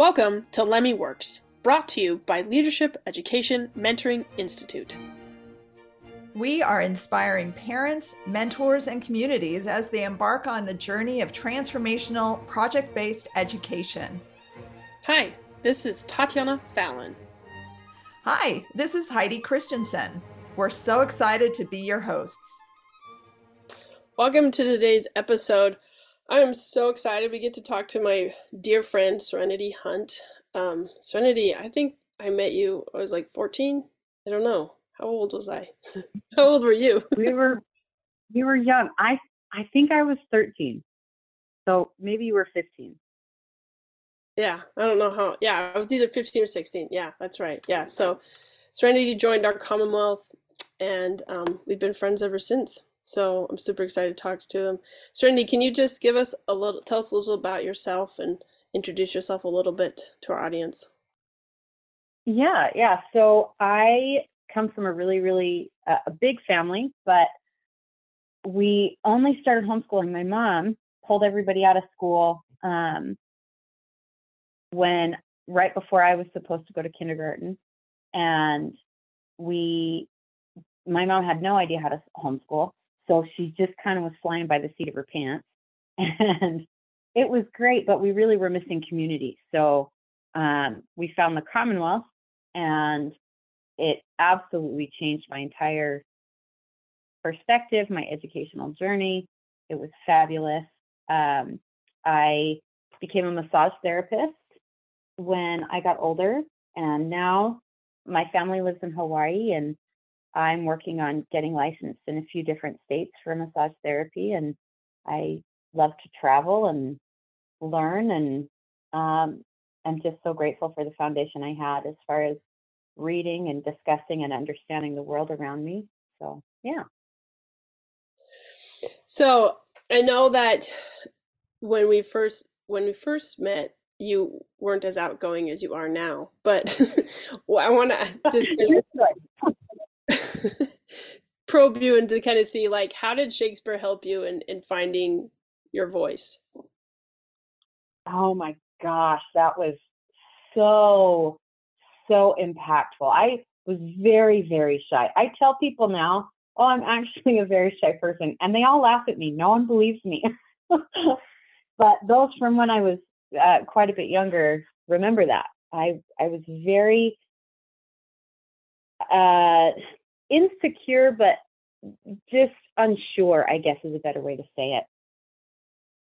Welcome to LEMI Works, brought to you by Leadership Education Mentoring Institute. We are inspiring parents, mentors, and communities as they embark on the journey of transformational project based education. Hi, this is Tatiana Fallon. Hi, this is Heidi Christensen. We're so excited to be your hosts. Welcome to today's episode. I'm so excited. We get to talk to my dear friend Serenity Hunt. Um, Serenity, I think I met you. I was like 14. I don't know. How old was I? How old were you? we were, we were young. I, I think I was 13. So maybe you were 15. Yeah, I don't know how. Yeah, I was either 15 or 16. Yeah, that's right. Yeah. So Serenity joined our Commonwealth, and um, we've been friends ever since. So I'm super excited to talk to them. Serenity, can you just give us a little, tell us a little about yourself and introduce yourself a little bit to our audience? Yeah, yeah. So I come from a really, really uh, a big family, but we only started homeschooling. My mom pulled everybody out of school um, when right before I was supposed to go to kindergarten, and we, my mom had no idea how to homeschool, so she just kind of was flying by the seat of her pants. And it was great, but we really were missing community. So um, we found the Commonwealth and it absolutely changed my entire perspective, my educational journey. It was fabulous. Um, I became a massage therapist when I got older, and now my family lives in Hawaii, and I'm working on getting licensed in a few different states for massage therapy, and I love to travel and learn, and um, I'm just so grateful for the foundation I had as far as reading and discussing and understanding the world around me. So, yeah. So I know that when we first when we first met, you weren't as outgoing as you are now. But I want to just probe you and to kind of see like how did Shakespeare help you in in finding your voice? Oh my gosh, that was so so impactful. I was very very shy. I tell people now, "Oh, I'm actually a very shy person." And they all laugh at me. No one believes me. but those from when I was uh, quite a bit younger remember that. I I was very uh insecure, but just unsure, I guess is a better way to say it,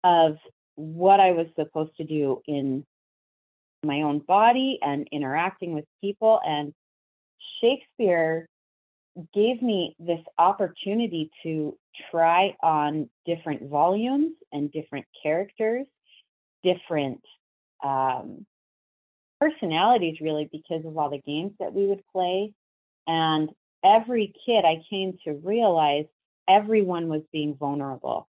of what I was supposed to do in my own body and interacting with people. And Shakespeare gave me this opportunity to try on different volumes and different characters, different um, personalities, really, because of all the games that we would play. And every kid, I came to realize everyone was being vulnerable,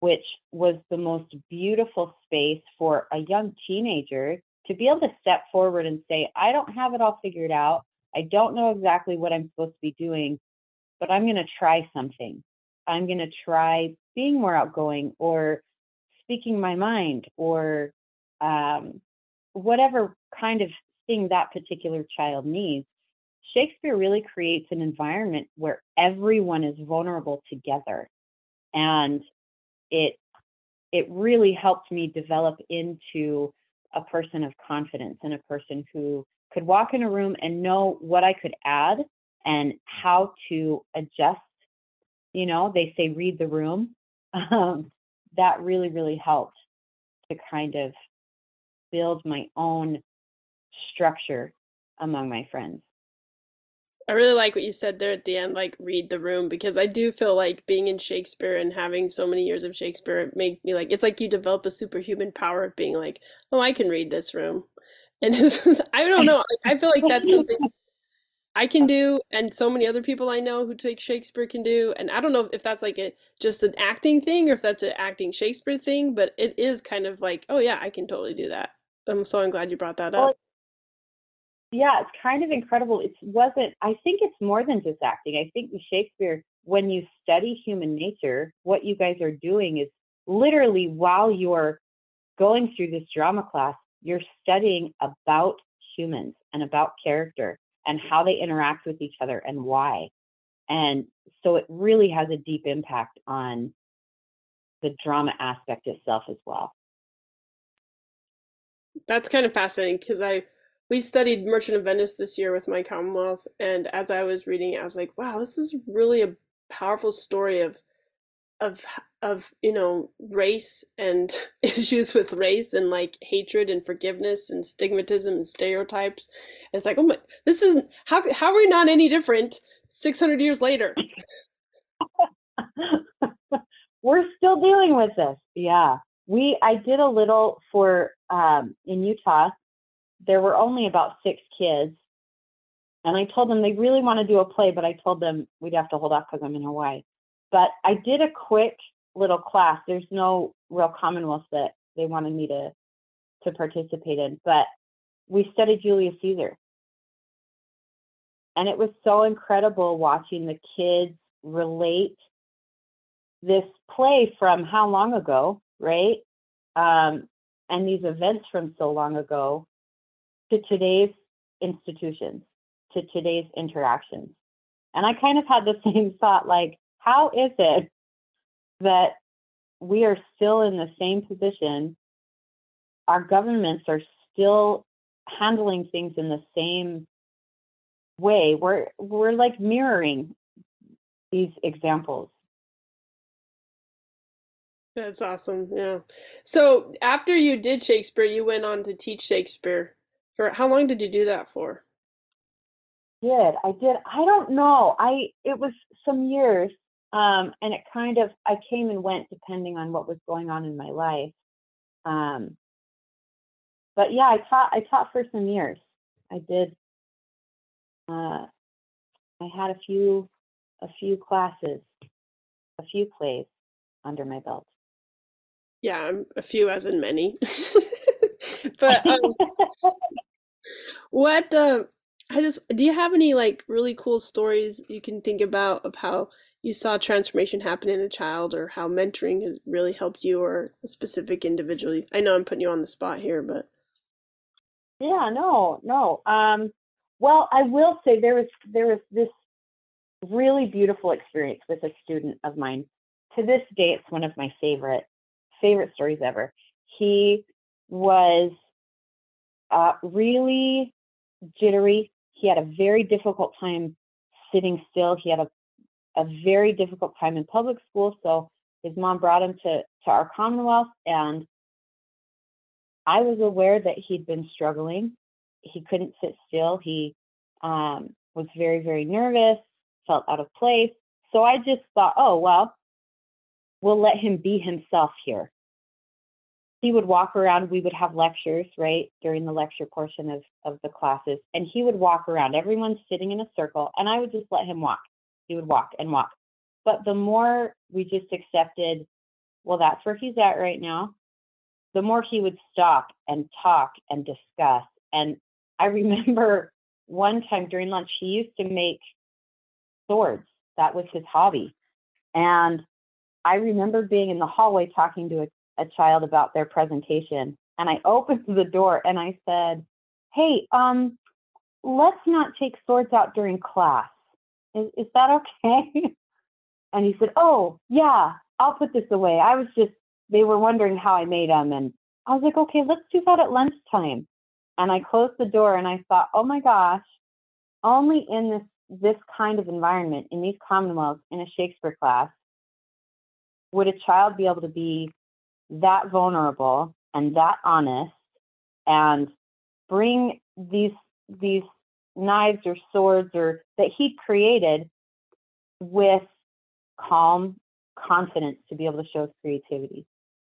which was the most beautiful space for a young teenager to be able to step forward and say, I don't have it all figured out. I don't know exactly what I'm supposed to be doing, but I'm going to try something. I'm going to try being more outgoing or speaking my mind or um, whatever kind of thing that particular child needs. Shakespeare really creates an environment where everyone is vulnerable together. And it it really helped me develop into a person of confidence and a person who could walk in a room and know what I could add and how to adjust. You know, they say read the room. Um, that really, really helped to kind of build my own structure among my friends. I really like what you said there at the end, like read the room, because I do feel like being in Shakespeare and having so many years of Shakespeare make me like it's like you develop a superhuman power of being like, oh, I can read this room, and I don't know, I feel like that's something I can do, and so many other people I know who take Shakespeare can do, and I don't know if that's like a just an acting thing or if that's an acting Shakespeare thing, but it is kind of like, oh yeah, I can totally do that. Um, I'm so glad you brought that up yeah, it's kind of incredible. It wasn't, I think it's more than just acting. I think Shakespeare, when you study human nature, what you guys are doing is literally while you're going through this drama class, You're studying about humans and about character and how they interact with each other and why. And so it really has a deep impact on the drama aspect itself as well. That's kind of fascinating because I we studied Merchant of Venice this year with my Commonwealth, and as I was reading it, I was like, wow, this is really a powerful story of of of you know race and issues with race and like hatred and forgiveness and stigmatism and stereotypes. And it's like oh my this isn't how how are we not any different 600 years later? We're still dealing with this yeah. We i did a little for um in utah there were only about six kids and i told them they really want to do a play but i told them we'd have to hold off because i'm in hawaii but I did a quick little class. There's no real Commonwealth that they wanted me to to participate in, but we studied Julius Caesar. And it was so incredible watching the kids relate this play from how long ago, right? Um, and these events from so long ago to today's institutions, to today's interactions. And I kind of had the same thought like, how is it that we are still in the same position? Our governments are still handling things in the same way. We're we're like mirroring these examples. That's awesome. Yeah. So after you did Shakespeare, you went on to teach Shakespeare. For how long did you do that for? Did I did I don't know. I it was some years. Um, and it kind of, I came and went depending on what was going on in my life. Um, but yeah, I taught, I taught for some years. I did, uh, I had a few, a few classes, a few plays under my belt. Yeah, a few as in many. but um, what uh, I just do you have any like really cool stories you can think about of how you saw transformation happen in a child or how mentoring has really helped you or a specific individual? I know i'm putting you on the spot here but. Yeah no no um, well i will say there was there was this really beautiful experience with a student of mine. To this day it's one of my favorite favorite stories ever. He was uh, really jittery he had a very difficult time sitting still he had a a very difficult time in public school. So his mom brought him to, to our Commonwealth, and I was aware that he'd been struggling. He couldn't sit still. He um, was very, very nervous, felt out of place. So I just thought, oh, well, we'll let him be himself here. He would walk around, we would have lectures, right, during the lecture portion of, of the classes, and he would walk around. Everyone's sitting in a circle, and I would just let him walk he would walk and walk. But the more we just accepted, well, that's where he's at right now, the more he would stop and talk and discuss. And I remember one time during lunch, he used to make swords. That was his hobby. And I remember being in the hallway talking to a, a child about their presentation. And I opened the door and I said, Hey, um, let's not take swords out during class is, is that okay? and he said, oh, yeah, I'll put this away. I was just, they were wondering how I made them. And I was like, okay, let's do that at lunchtime. And I closed the door and I thought, oh my gosh, only in this this kind of environment, in these commonwealths, in a Shakespeare class, would a child be able to be that vulnerable and that honest and bring these these knives or swords or that he created with calm confidence to be able to show his creativity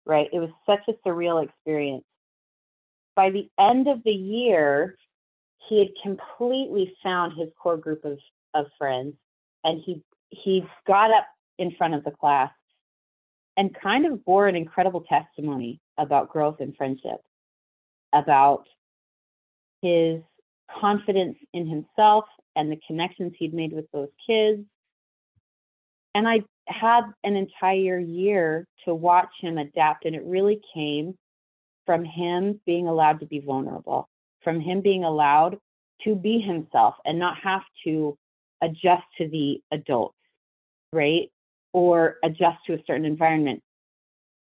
right? It was such a surreal experience. By the end of the year he had completely found his core group of, of friends and he he got up in front of the class and kind of bore an incredible testimony about growth and friendship about his confidence in himself and the connections he'd made with those kids. And I had an entire year to watch him adapt, and it really came from him being allowed to be vulnerable, from him being allowed to be himself and not have to adjust to the adults, right? Or adjust to a certain environment.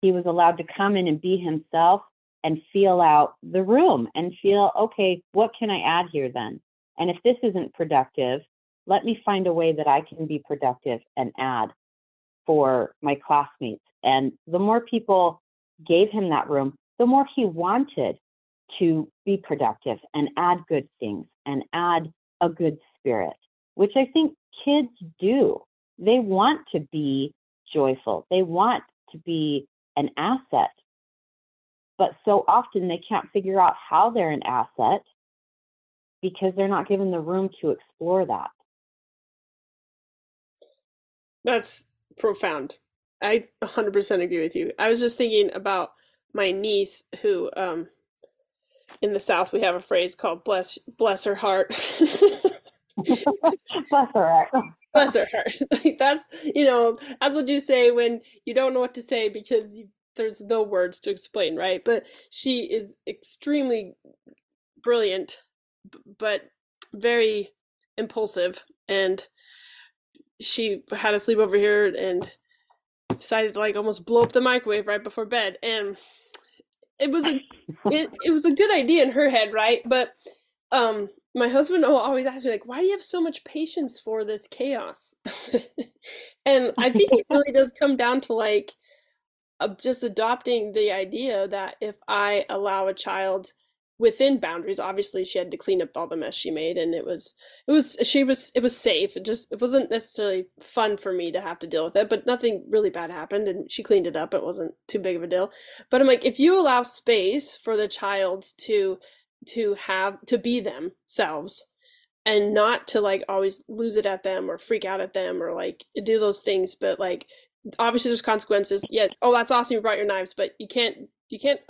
He was allowed to come in and be himself and feel out the room and feel, okay, what can I add here then? And if this isn't productive, let me find a way that I can be productive and add for my classmates. And the more people gave him that room, the more he wanted to be productive and add good things and add a good spirit, which I think kids do. They want to be joyful, they want to be an asset. But so often they can't figure out how they're an asset because they're not given the room to explore that. That's profound. I 100% agree with you. I was just thinking about my niece who um in the south we have a phrase called bless bless her heart. bless her heart. Bless her heart. Like that's, you know, that's what you say when you don't know what to say because you, there's no words to explain, right? But she is extremely brilliant but very impulsive and she had a sleepover here and decided to like almost blow up the microwave right before bed and it was a it, it was a good idea in her head right but um my husband will always ask me like why do you have so much patience for this chaos? And i think it really does come down to like uh, just adopting the idea that if i allow a child within boundaries obviously she had to clean up all the mess she made and it was it was she was it was safe. It just it wasn't necessarily fun for me to have to deal with it but nothing really bad happened and she cleaned it up. It wasn't too big of a deal. But i'm like if you allow space for the child to to have to be themselves and not to like always lose it at them or freak out at them or like do those things but like obviously there's consequences yeah oh that's awesome you brought your knives but you can't you can't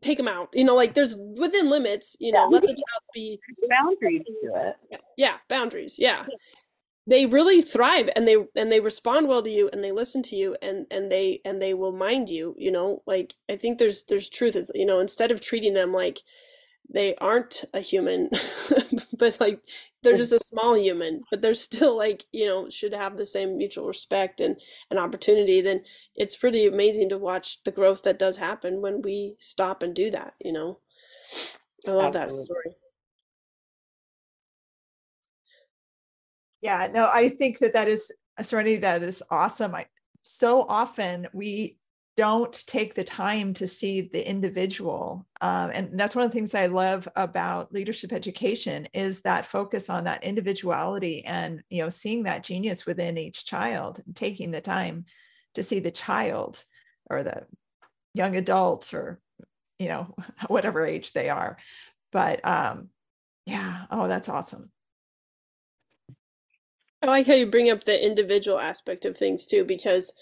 take them out. You know, like there's within limits. You know, yeah. let the child be boundaries to it. Yeah, boundaries. Yeah. They really thrive and they and they respond well to you and they listen to you and and they and they will mind you. You know, like I think there's there's truth is you know instead of treating them like they aren't a human but like they're just a small human but they're still like you know should have the same mutual respect and an opportunity then it's pretty amazing to watch the growth that does happen when we stop and do that you know? I love Absolutely. that story. Yeah no i think that that is a serenity that is awesome. I so often we don't take the time to see the individual um, and that's one of the things i love about leadership education is that focus on that individuality and you know seeing that genius within each child and taking the time to see the child or the young adults or you know whatever age they are. But um yeah oh that's awesome. I like how you bring up the individual aspect of things too because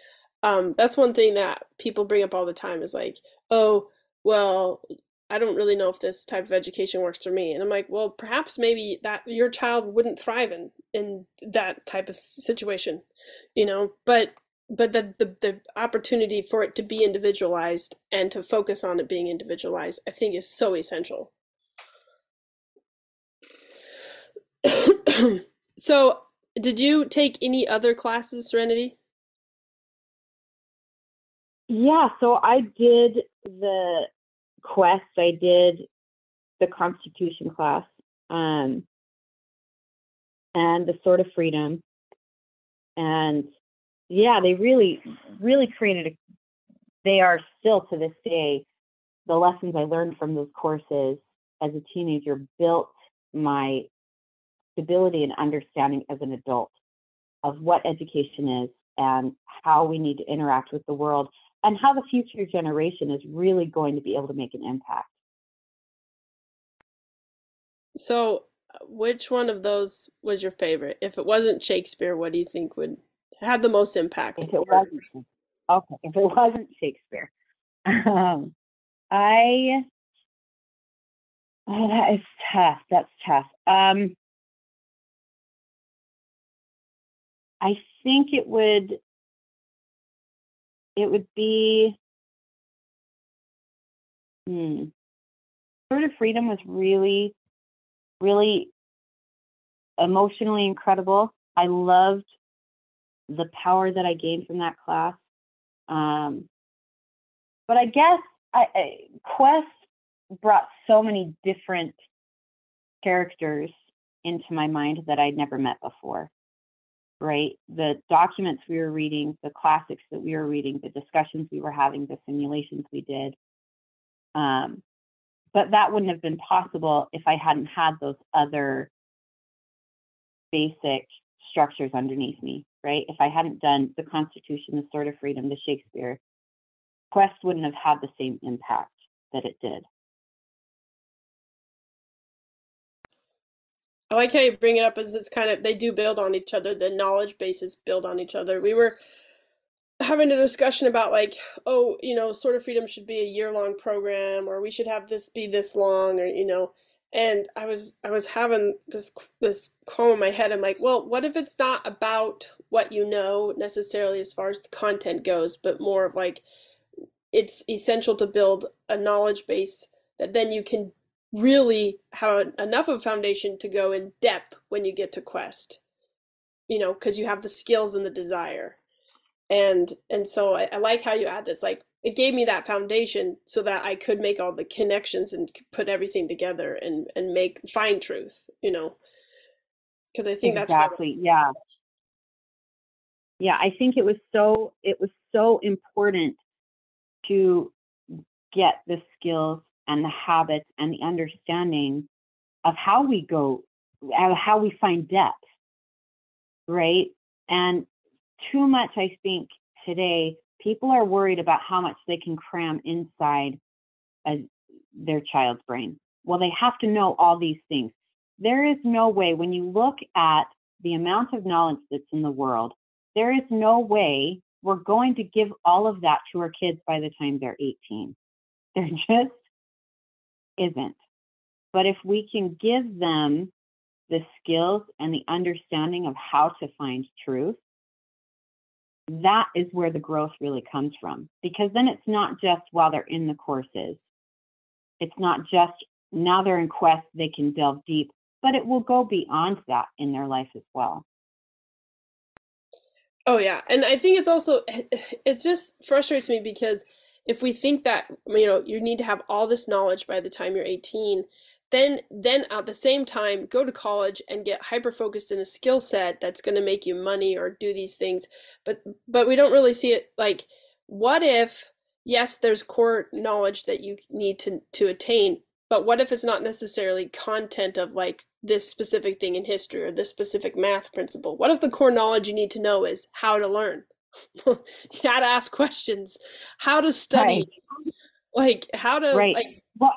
um, that's one thing that people bring up all the time is like, oh, well, I don't really know if this type of education works for me. And I'm like, well, perhaps maybe that your child wouldn't thrive in in that type of situation, you know. But but the the, the opportunity for it to be individualized and to focus on it being individualized, I think, is so essential. so, did you take any other classes, Serenity? Yeah, so I did the quest, I did the Constitution class, um, and the Sword of Freedom. And yeah, they really, really created a, they are still to this day, the lessons I learned from those courses as a teenager built my stability and understanding as an adult of what education is and how we need to interact with the world and how the future generation is really going to be able to make an impact. So, uh, which one of those was your favorite? If it wasn't Shakespeare, what do you think would have the most impact? If it wasn't, okay, if it wasn't Shakespeare, um, I oh, that is tough. That's tough. Um, I think it would it would be Hmm. Sword of Freedom was really, really emotionally incredible. I loved the power that I gained from that class. Um, but I guess I, I, Quest brought so many different characters into my mind that I'd never met before. Right? The documents we were reading, the classics that we were reading, the discussions we were having, the simulations we did. Um, but that wouldn't have been possible if I hadn't had those other basic structures underneath me, right? If I hadn't done the Constitution, the Sword of Freedom, the Shakespeare, Quest wouldn't have had the same impact that it did. I like how you bring it up as it's kind of they do build on each other. The knowledge bases build on each other. We were having a discussion about like, oh, you know, Sword of Freedom should be a year long program, or we should have this be this long, or you know, and I was I was having this this qualm in my head. I'm like, well, what if it's not about what you know necessarily as far as the content goes, but more of like it's essential to build a knowledge base that then you can really have enough of a foundation to go in depth when you get to quest you know because you have the skills and the desire. And and so I, I, like how you add this like it gave me that foundation so that i could make all the connections and put everything together and and make find truth you know? Because i think exactly, that's exactly yeah. Yeah i think it was so it was so important to get the skills and the habits and the understanding of how we go, uh, how we find depth, right? And too much, I think, today, people are worried about how much they can cram inside a, their child's brain. Well, they have to know all these things. There is no way, when you look at the amount of knowledge that's in the world, there is no way we're going to give all of that to our kids by the time they're 18. There just isn't. But if we can give them the skills and the understanding of how to find truth, that is where the growth really comes from. Because then it's not just while they're in the courses, it's not just now they're in quest, they can delve deep, but it will go beyond that in their life as well. Oh yeah, and I think it's also it just frustrates me because if we think that you know you need to have all this knowledge by the time you're 18 then then at the same time go to college and get hyper focused in a skill set that's going to make you money or do these things. But but we don't really see it like what if yes there's core knowledge that you need to to attain but what if it's not necessarily content of like this specific thing in history or this specific math principle? What if the core knowledge you need to know is how to learn how to ask questions, how to study, right. like how to right. like. Well,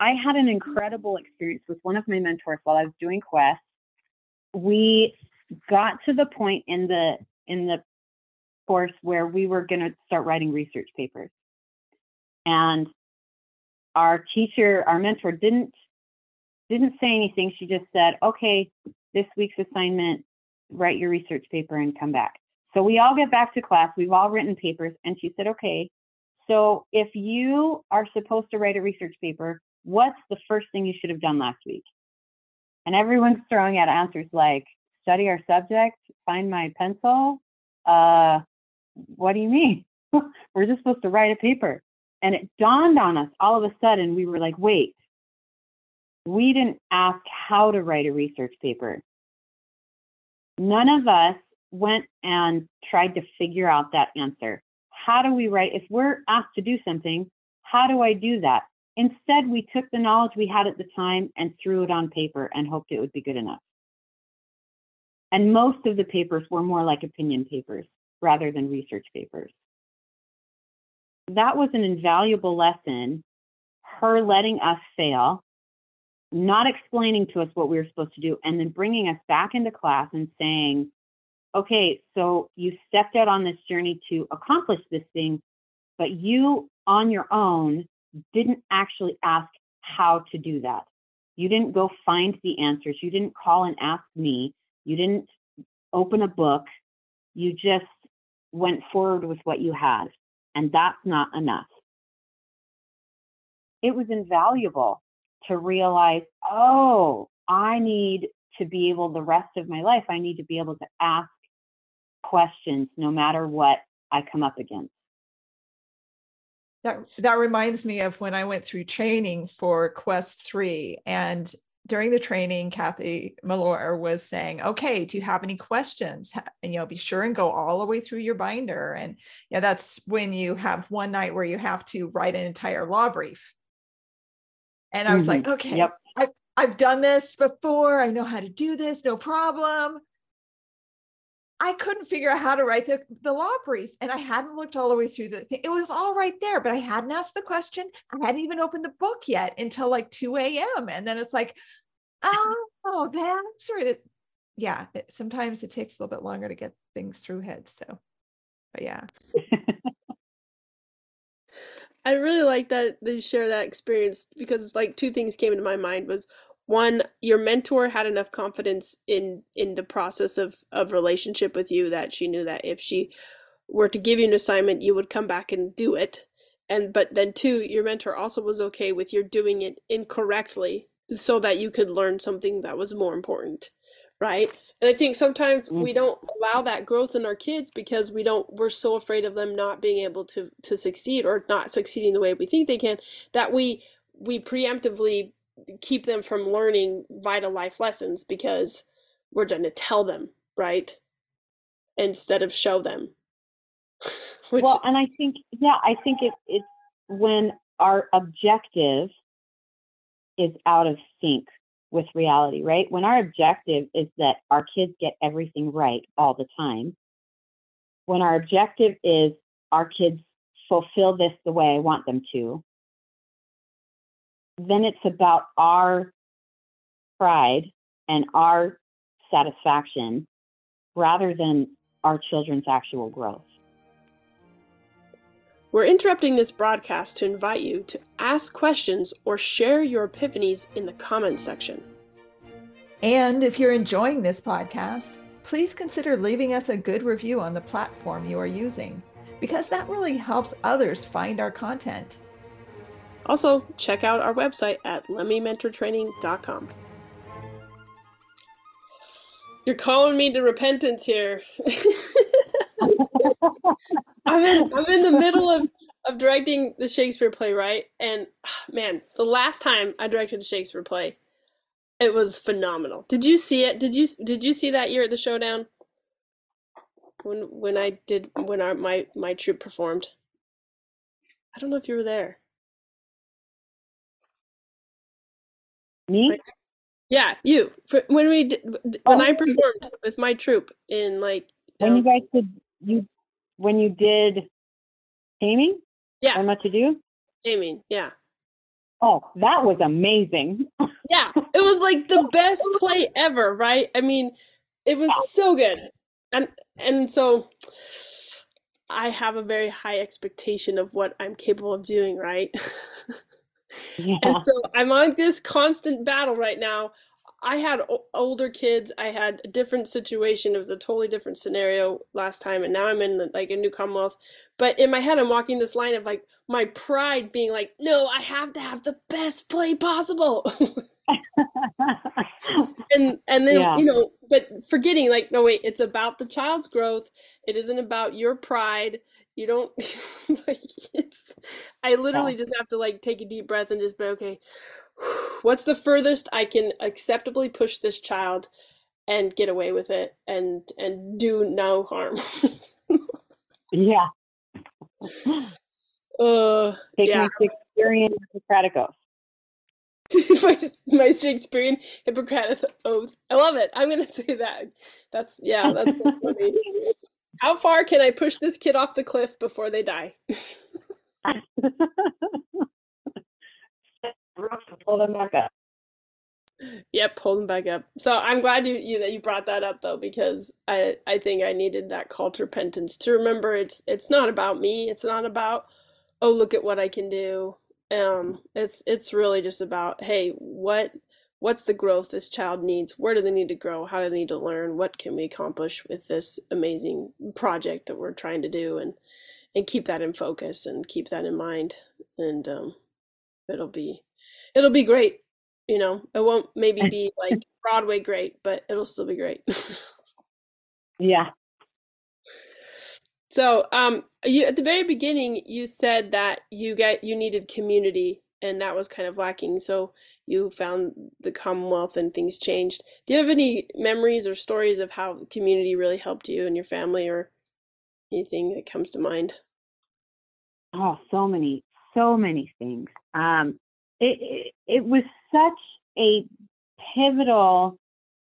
I had an incredible experience with one of my mentors while I was doing Quest. We got to the point in the in the course where we were going to start writing research papers, and our teacher, our mentor, didn't didn't say anything. She just said, "Okay, this week's assignment, write your research paper and come back." So we all get back to class. We've all written papers. And she said, okay, so if you are supposed to write a research paper, what's the first thing you should have done last week? And everyone's throwing out answers like study our subject, find my pencil. Uh, what do you mean? we're just supposed to write a paper. And it dawned on us all of a sudden, we were like, wait, we didn't ask how to write a research paper. None of us went and tried to figure out that answer. How do we write? If we're asked to do something, how do I do that? Instead, we took the knowledge we had at the time and threw it on paper and hoped it would be good enough. And most of the papers were more like opinion papers rather than research papers. That was an invaluable lesson, her letting us fail, not explaining to us what we were supposed to do, and then bringing us back into class and saying, okay, so you stepped out on this journey to accomplish this thing, but you on your own didn't actually ask how to do that. You didn't go find the answers. You didn't call and ask me. You didn't open a book. You just went forward with what you had. And that's not enough. it was invaluable to realize, oh, I need to be able the rest of my life, I need to be able to ask questions no matter what I come up against. That that reminds me of when I went through training for Quest 3 and during the training, Kathy Malloy was saying, okay, do you have any questions? And, you know, be sure and go all the way through your binder. And yeah, that's when you have one night where you have to write an entire law brief. And I was mm-hmm. like, okay, yep. I've, I've done this before. I know how to do this, no problem. I couldn't figure out how to write the, the law brief. And I hadn't looked all the way through the thing. It was all right there, but I hadn't asked the question. I hadn't even opened the book yet until like 2 a.m. And then it's like, oh, that's right. Yeah, it, sometimes it takes a little bit longer to get things through heads. So, but yeah. I really like that they share that experience because like two things came into my mind was one your mentor had enough confidence in in the process of of relationship with you that she knew that if she were to give you an assignment you would come back and do it and but then two your mentor also was okay with your doing it incorrectly so that you could learn something that was more important right and i think sometimes mm-hmm. we don't allow that growth in our kids because we don't we're so afraid of them not being able to to succeed or not succeeding the way we think they can that we we preemptively keep them from learning vital life lessons because we're going to tell them, right? Instead of show them. Which... Well, and I think, yeah, I think it, it's when our objective is out of sync with reality, right? When our objective is that our kids get everything right all the time, when our objective is our kids fulfill this the way I want them to, then it's about our pride and our satisfaction rather than our children's actual growth. We're interrupting this broadcast to invite you to ask questions or share your epiphanies in the comments section. And if you're enjoying this podcast, please consider leaving us a good review on the platform you are using, because that really helps others find our content. Also, check out our website at lemimentortraining.com. You're calling me to repentance here. I'm in I'm in the middle of, of directing the Shakespeare play, right? And ah, man, the last time I directed a Shakespeare play, it was phenomenal. Did you see it? Did you did you see that year at the showdown? When when I did when our my my troupe performed? I don't know if you were there. Me? yeah, you. For, when we did, when oh, I performed with my troupe in like when um, you guys did you when you did taming. Yeah. Or much do Taming. Yeah. Oh, that was amazing. yeah, it was like the best play ever, right? I mean, it was so good, and and so I have a very high expectation of what I'm capable of doing, right? Yeah. And so I'm on this constant battle right now. I had o- older kids. I had a different situation. It was a totally different scenario last time, and now I'm in like a new Commonwealth. But in my head, I'm walking this line of like my pride being like, no, I have to have the best play possible. and and then yeah. you know, but forgetting like, no, wait, it's about the child's growth. It isn't about your pride you don't like it's i literally yeah. just have to like take a deep breath and just be okay what's the furthest i can acceptably push this child and get away with it and and do no harm? Yeah. Uh take yeah. my shakespearean hippocratic oath. My, my shakespearean hippocratic oath. I love it. I'm gonna say that. That's yeah that's so funny how far can I push this kid off the cliff before they die? pull them back up. Yep, hold them back up. So I'm glad you, you that you brought that up though, because I I think I needed that call to repentance to remember it's it's not about me. It's not about oh look at what I can do. Um, it's it's really just about hey what what's the growth this child needs where do they need to grow how do they need to learn what can we accomplish with this amazing project that we're trying to do and and keep that in focus and keep that in mind and um, it'll be it'll be great. You know, it won't maybe be like Broadway great, but it'll still be great. yeah. So, um, you at the very beginning, you said that you get you needed community, and that was kind of lacking. So you found the Commonwealth, and things changed. Do you have any memories or stories of how community really helped you and your family, or anything that comes to mind? Oh, so many, so many things. Um, it, it, it was such a pivotal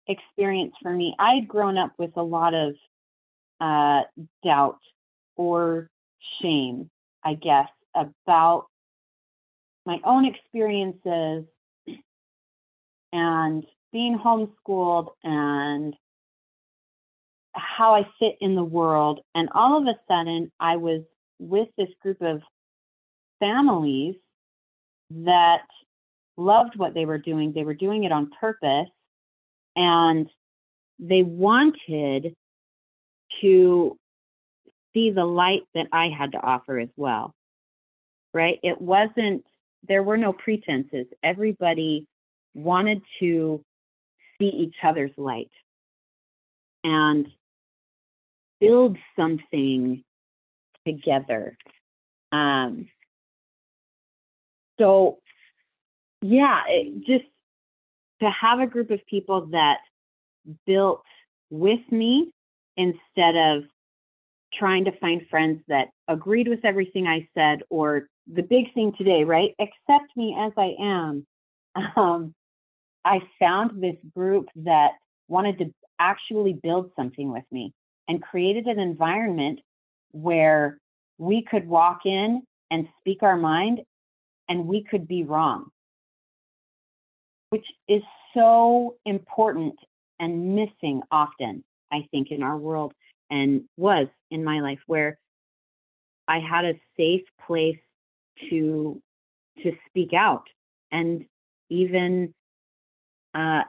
experience for me. I'd grown up with a lot of uh, doubt or shame, I guess, about my own experiences and being homeschooled and how I fit in the world. And all of a sudden, I was with this group of families that loved what they were doing. They were doing it on purpose and they wanted to see the light that I had to offer as well. Right? It wasn't, there were no pretenses. Everybody wanted to see each other's light and build something together. Um, so, yeah, just to have a group of people that built with me instead of trying to find friends that agreed with everything I said, or the big thing today, right? Accept me as I am. Um, I found this group that wanted to actually build something with me and created an environment where we could walk in and speak our mind and we could be wrong, which is so important and missing often, I think, in our world and was in my life where I had a safe place to to speak out and even uh,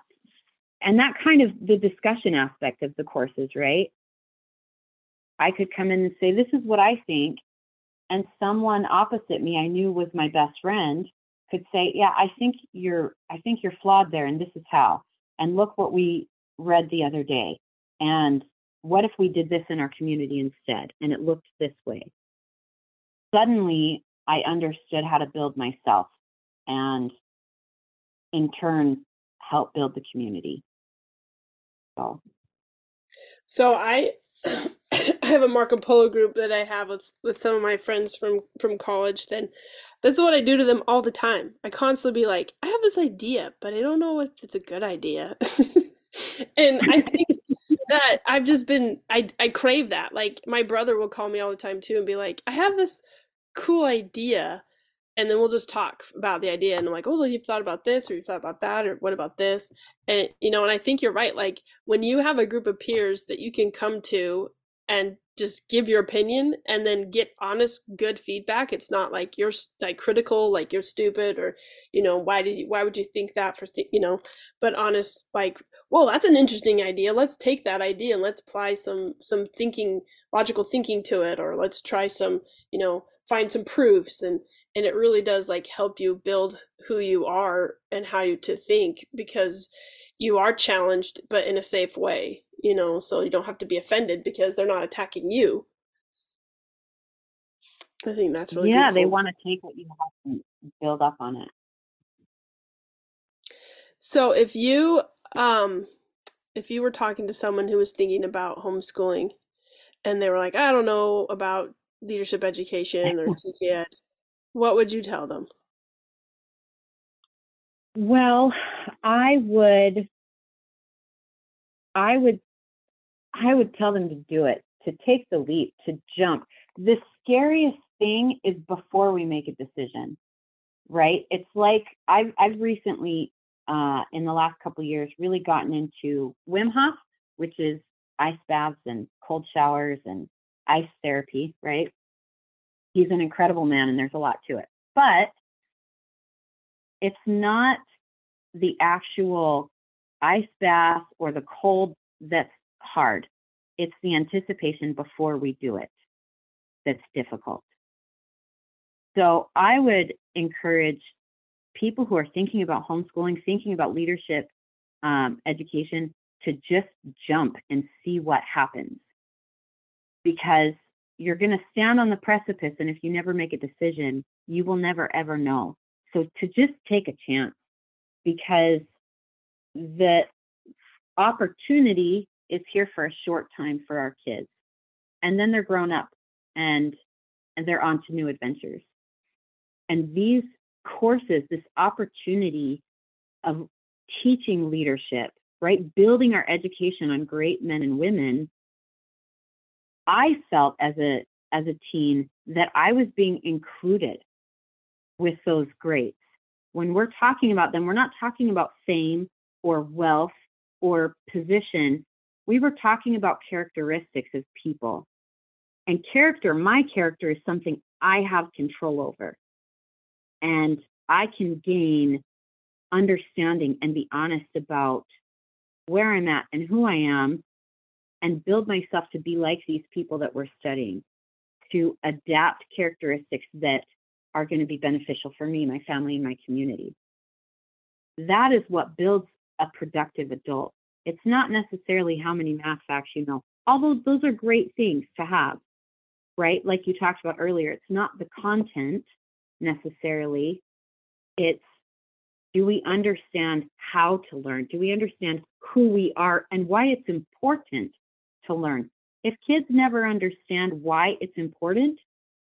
and that kind of the discussion aspect of the courses, right? I could come in and say, This is what I think. And someone opposite me I knew was my best friend could say, Yeah, I think you're I think you're flawed there and this is how. And look what we read the other day. And what if we did this in our community instead? And it looked this way. Suddenly I understood how to build myself and in turn help build the community. So so I I have a Marco Polo group that I have with with some of my friends from from college. Then this is what I do to them all the time. I constantly be like, I have this idea, but I don't know if it's a good idea. and I think that I've just been I I crave that. Like my brother will call me all the time too and be like, I have this cool idea. And then we'll just talk about the idea and I'm like, oh, you've thought about this or you've thought about that or what about this? And you know, and I think you're right. Like when you have a group of peers that you can come to and just give your opinion and then get honest good feedback it's not like you're like critical like you're stupid or you know why did you why would you think that for th- you know but honest like well that's an interesting idea let's take that idea and let's apply some some thinking logical thinking to it or let's try some you know find some proofs and and it really does like help you build who you are and how you to think because you are challenged but in a safe way you know, so you don't have to be offended because they're not attacking you. I think that's really yeah. Beautiful. They want to take what you have and build up on it. So if you um if you were talking to someone who was thinking about homeschooling and they were like, I don't know about leadership education or TJEd, what would you tell them? Well, I would I would I would tell them to do it, to take the leap, to jump. The scariest thing is before we make a decision, right? It's like I've I've recently, uh, in the last couple years, really gotten into Wim Hof, which is ice baths and cold showers and ice therapy, right? He's an incredible man, and there's a lot to it, but it's not the actual ice bath or the cold that's hard. It's the anticipation before we do it that's difficult. So I would encourage people who are thinking about homeschooling, thinking about leadership um, education, to just jump and see what happens. Because you're going to stand on the precipice, and if you never make a decision, you will never ever know. So to just take a chance because the opportunity is here for a short time for our kids. And then they're grown up and and they're on to new adventures. And these courses, this opportunity of teaching leadership, right? Building our education on great men and women. I felt as a as a teen that I was being included with those greats. When we're talking about them, we're not talking about fame or wealth or position. We were talking about characteristics of people. And character, my character is something I have control over. And I can gain understanding and be honest about where I'm at and who I am and build myself to be like these people that we're studying, to adapt characteristics that are going to be beneficial for me, my family, and my community. That is what builds a productive adult. It's not necessarily how many math facts you know, although those are great things to have, right? Like you talked about earlier, it's not the content necessarily, it's do we understand how to learn? Do we understand who we are and why it's important to learn? If kids never understand why it's important,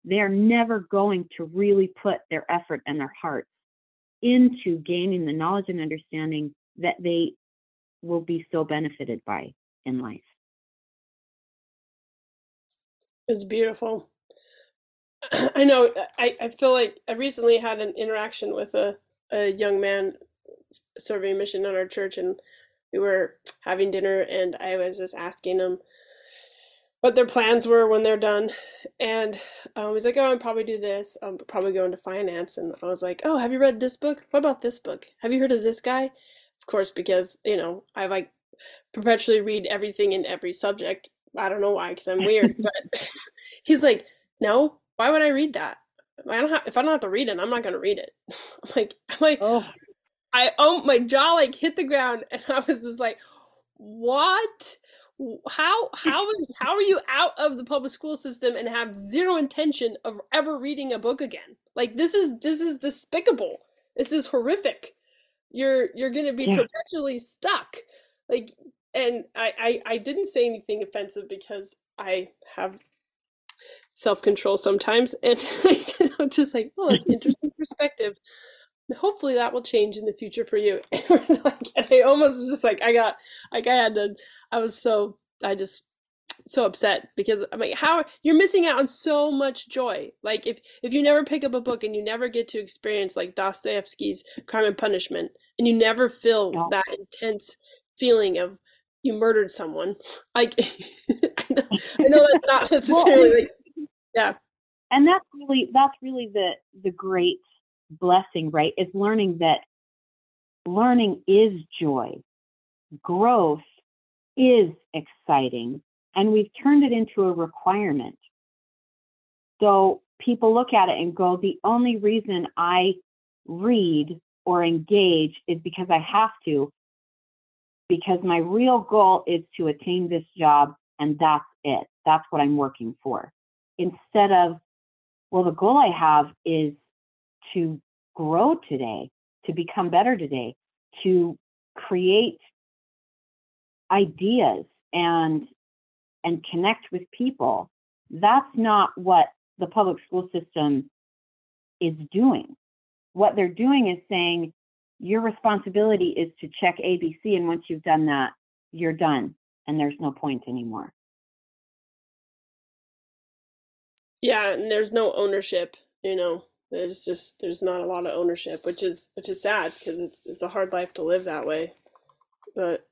they're never going to really put their effort and their heart into gaining the knowledge and understanding that they will be so benefited by in life. It's beautiful. I know I, I feel like I recently had an interaction with a a young man serving a mission in our church, and we were having dinner, and I was just asking him what their plans were when they're done. And um, he's like, "Oh, I'll probably do this. I'm probably going to finance." And I was like, "Oh, have you read this book? What about this book? Have you heard of this guy?" Of course, because you know I like perpetually read everything in every subject. I don't know why, because I'm weird. but he's like, "No, why would I read that? I don't have, if I don't have to read it, I'm not gonna read it. I'm like, I'm like, oh. I oh my jaw like hit the ground, and I was just like, what? How how is how are you out of the public school system and have zero intention of ever reading a book again? Like this is this is despicable. This is horrific. You're you're gonna be yeah. perpetually stuck. Like and I, I I didn't say anything offensive because I have self control sometimes, and I'm just like, oh, that's interesting perspective. Hopefully that will change in the future for you. like, and I almost was just like, I got, like, I had to, I was so, I just so upset because I'm like, how you're missing out on so much joy. Like if if you never pick up a book and you never get to experience like Dostoevsky's Crime and Punishment, and you never feel yeah. that intense feeling of you murdered someone. Like I, know, I know that's not necessarily like yeah and that's really that's really the the great blessing right is learning that learning is joy growth is exciting and we've turned it into a requirement so people look at it and go the only reason i read or engage is because i have to because my real goal is to attain this job and that's it that's what i'm working for instead of, well, the goal I have is to grow today, to become better today, to create ideas and and connect with people. That's not what the public school system is doing. What they're doing is saying your responsibility is to check ABC, and once you've done that, you're done, and there's no point anymore. Yeah, and there's no ownership, you know. There's just there's not a lot of ownership, which is which is sad because it's it's a hard life to live that way. But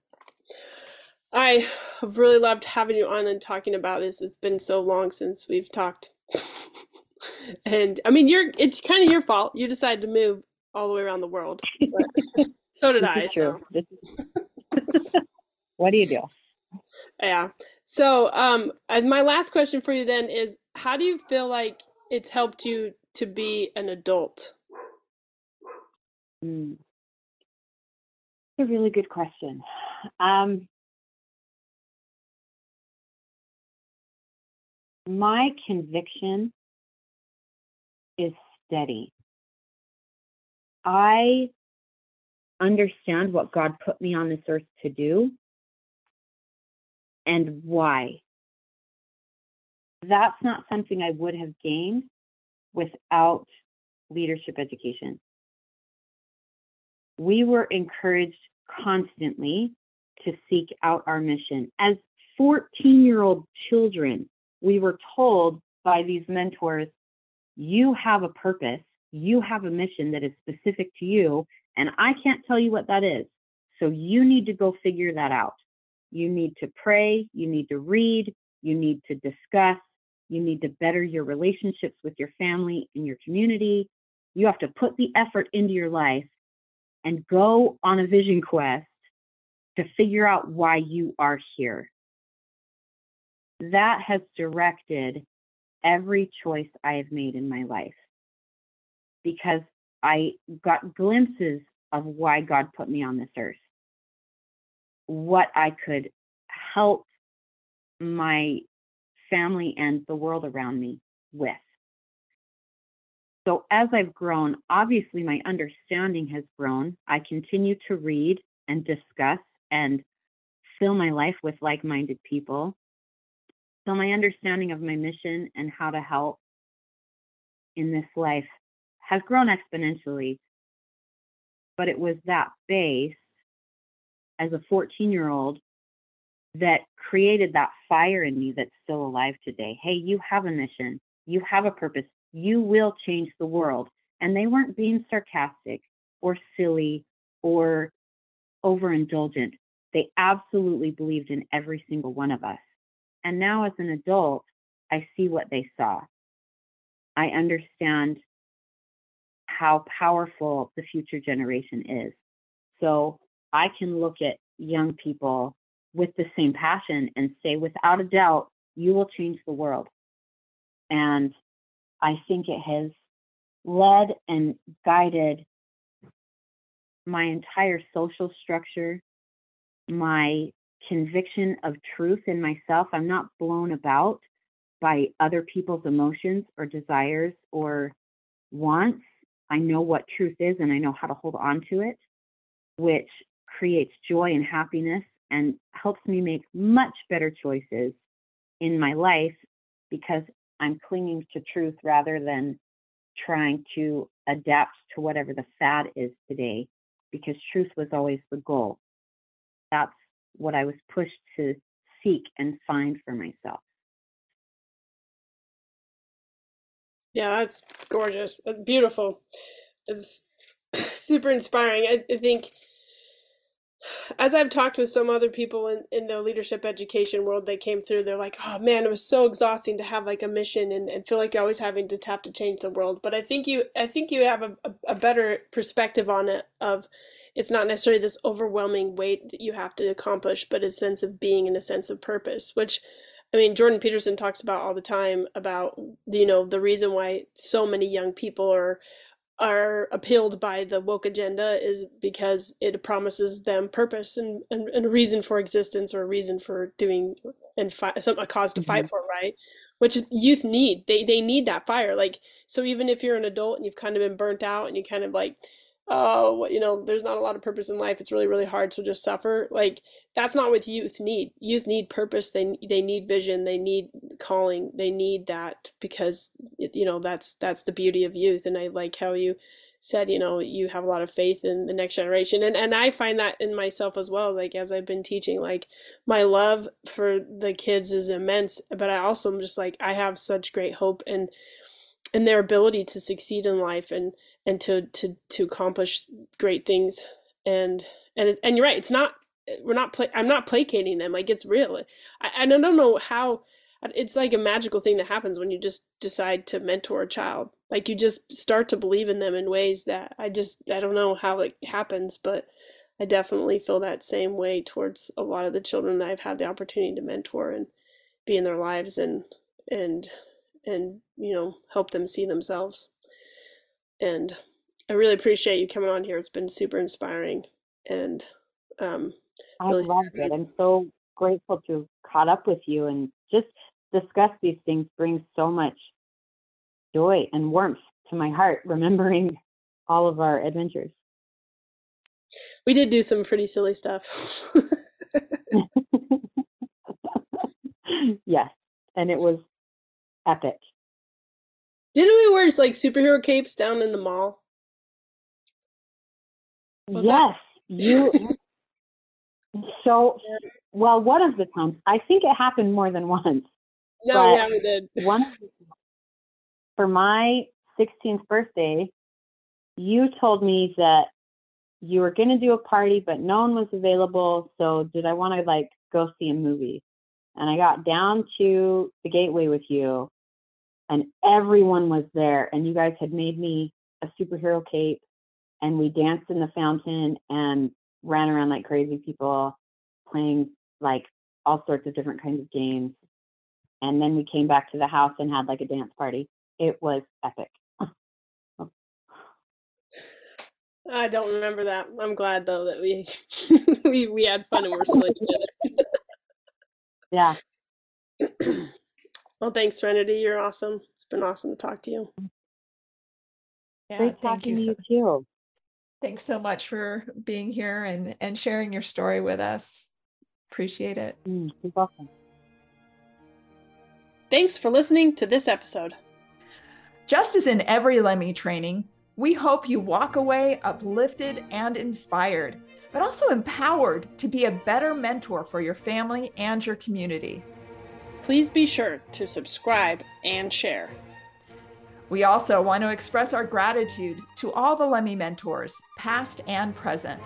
I have really loved having you on and talking about this. It's been so long since we've talked. and I mean, you're it's kind of your fault. You decided to move all the way around the world. so did I. So. what do you do? Yeah. So, um, my last question for you then is how do you feel like it's helped you to be an adult? Mm. a really good question. Um, my conviction is steady. I understand what God put me on this earth to do and why. That's not something I would have gained without leadership education. We were encouraged constantly to seek out our mission. As 14 year old children, we were told by these mentors, you have a purpose, you have a mission that is specific to you, and I can't tell you what that is. So you need to go figure that out. You need to pray, you need to read, you need to discuss, you need to better your relationships with your family and your community. You have to put the effort into your life and go on a vision quest to figure out why you are here. That has directed every choice I have made in my life because I got glimpses of why God put me on this earth, what I could help my family and the world around me with. So, as I've grown, obviously my understanding has grown. I continue to read and discuss and fill my life with like minded people. So, my understanding of my mission and how to help in this life has grown exponentially. But it was that base as a 14 year old that created that fire in me that's still alive today. Hey, you have a mission, you have a purpose, you will change the world. And they weren't being sarcastic or silly or overindulgent. They absolutely believed in every single one of us. And now, as an adult, I see what they saw. I understand how powerful the future generation is. So I can look at young people with the same passion and say, without a doubt, you will change the world. And I think it has led and guided my entire social structure, my conviction of truth in myself. I'm not blown about by other people's emotions or desires or wants. I know what truth is and I know how to hold on to it, which creates joy and happiness and helps me make much better choices in my life because I'm clinging to truth rather than trying to adapt to whatever the fad is today because truth was always the goal. That's what I was pushed to seek and find for myself. Yeah, that's gorgeous. Uh, beautiful. It's super inspiring. I, I think as I've talked with some other people in, in the leadership education world, they came through, they're like, oh man, it was so exhausting to have like a mission and, and feel like you're always having to have to change the world. But I think you I think you have a, a better perspective on it of it's not necessarily this overwhelming weight that you have to accomplish, but a sense of being and a sense of purpose, which I mean, Jordan Peterson talks about all the time about you know the reason why so many young people are are appealed by the woke agenda is because it promises them purpose and, and, and a reason for existence or a reason for doing and fi- some a cause to mm-hmm. fight for right? Which youth need. They they need that fire. Like so even if you're an adult and you've kind of been burnt out and you kind of like oh, you know, there's not a lot of purpose in life. It's really, really hard. So just suffer. Like that's not what youth need. Youth need purpose. They they need vision. They need calling. They need that because you know that's that's the beauty of youth. And I like how you said you know you have a lot of faith in the next generation and and I find that in myself as well like as I've been teaching like my love for the kids is immense but I also am just like I have such great hope and and their ability to succeed in life and and to to to accomplish great things. And and and you're right it's not we're not i'm not placating them like it's real. I i don't know how it's like a magical thing that happens when you just decide to mentor a child. Like you just start to believe in them in ways that i just i don't know how it happens but i definitely feel that same way towards a lot of the children i've had the opportunity to mentor and be in their lives and and and you know help them see themselves and I really appreciate you coming on here. It's been super inspiring, and um, I really loved it. I'm so grateful to have caught up with you and just discuss these things brings so much joy and warmth to my heart, remembering all of our adventures. we did do some pretty silly stuff. yes, and it was epic. Didn't we wear like superhero capes down in the mall? Was yes, you. So, well, one of the times, I think it happened more than once. No, yeah, we did. One for my 16th birthday, you told me that you were going to do a party, but no one was available. So, did I want to like go see a movie? And I got down to the gateway with you, and everyone was there. And you guys had made me a superhero cape, and we danced in the fountain and ran around like crazy people, playing like all sorts of different kinds of games. And then we came back to the house and had like a dance party. It was epic. I don't remember that. I'm glad though that we we we had fun and we're still together. Yeah. well, thanks, Serenity. You're awesome. It's been awesome to talk to you. Yeah, Great thank talking you. to So, you too. thanks so much for being here and and sharing your story with us. Appreciate it. Mm, you're welcome. Thanks for listening to this episode. Just as in every LEMI training, we hope you walk away uplifted and inspired, but also empowered to be a better mentor for your family and your community. Please be sure to subscribe and share. We also want to express our gratitude to all the LEMI mentors, past and present.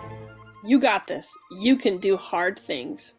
You got this. You can do hard things.